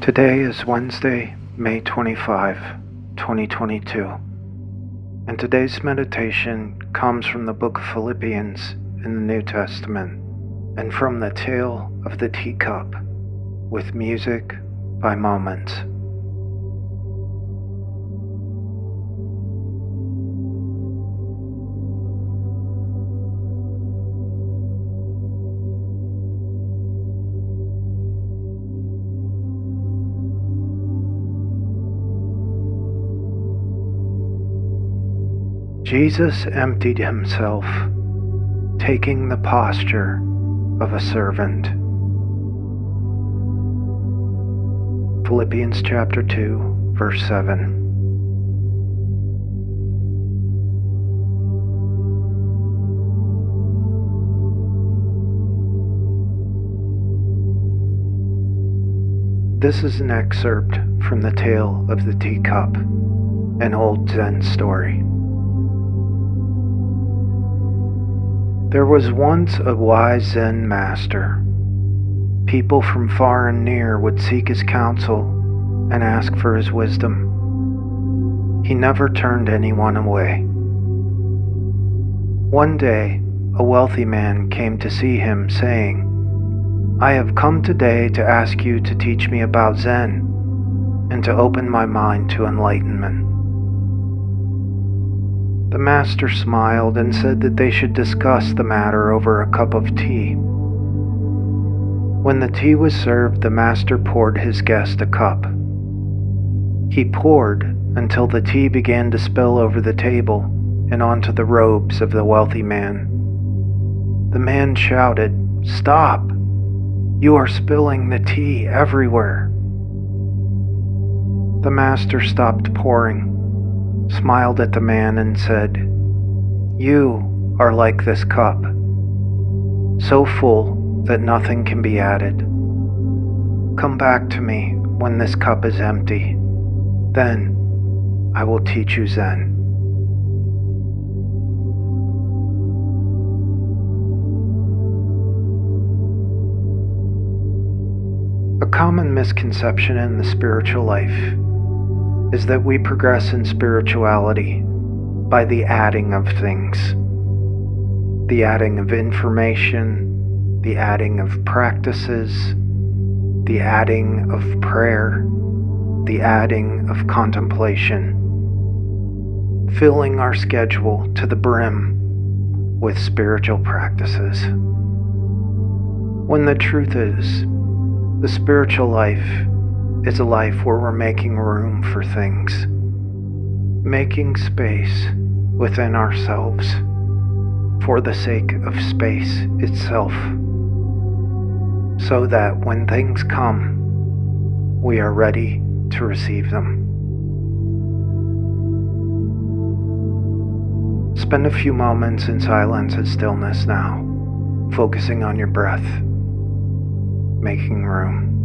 Today is Wednesday, May 25, 2022, and today's meditation comes from the book of Philippians in the New Testament and from the tale of the teacup with music by Moments. Jesus emptied himself, taking the posture of a servant. Philippians chapter 2, verse 7. This is an excerpt from the tale of the teacup, an old Zen story. There was once a wise Zen master. People from far and near would seek his counsel and ask for his wisdom. He never turned anyone away. One day, a wealthy man came to see him, saying, I have come today to ask you to teach me about Zen and to open my mind to enlightenment. The master smiled and said that they should discuss the matter over a cup of tea. When the tea was served, the master poured his guest a cup. He poured until the tea began to spill over the table and onto the robes of the wealthy man. The man shouted, Stop! You are spilling the tea everywhere. The master stopped pouring smiled at the man, and said, You are like this cup, so full that nothing can be added. Come back to me when this cup is empty. Then I will teach you Zen. A common misconception in the spiritual life is that we progress in spirituality by the adding of things, the adding of information, the adding of practices, the adding of prayer, the adding of contemplation, filling our schedule to the brim with spiritual practices. When the truth is, the spiritual life is a life where we're making room for things, making space within ourselves for the sake of space itself, so that when things come, we are ready to receive them. Spend a few moments in silence and stillness now, focusing on your breath, making room.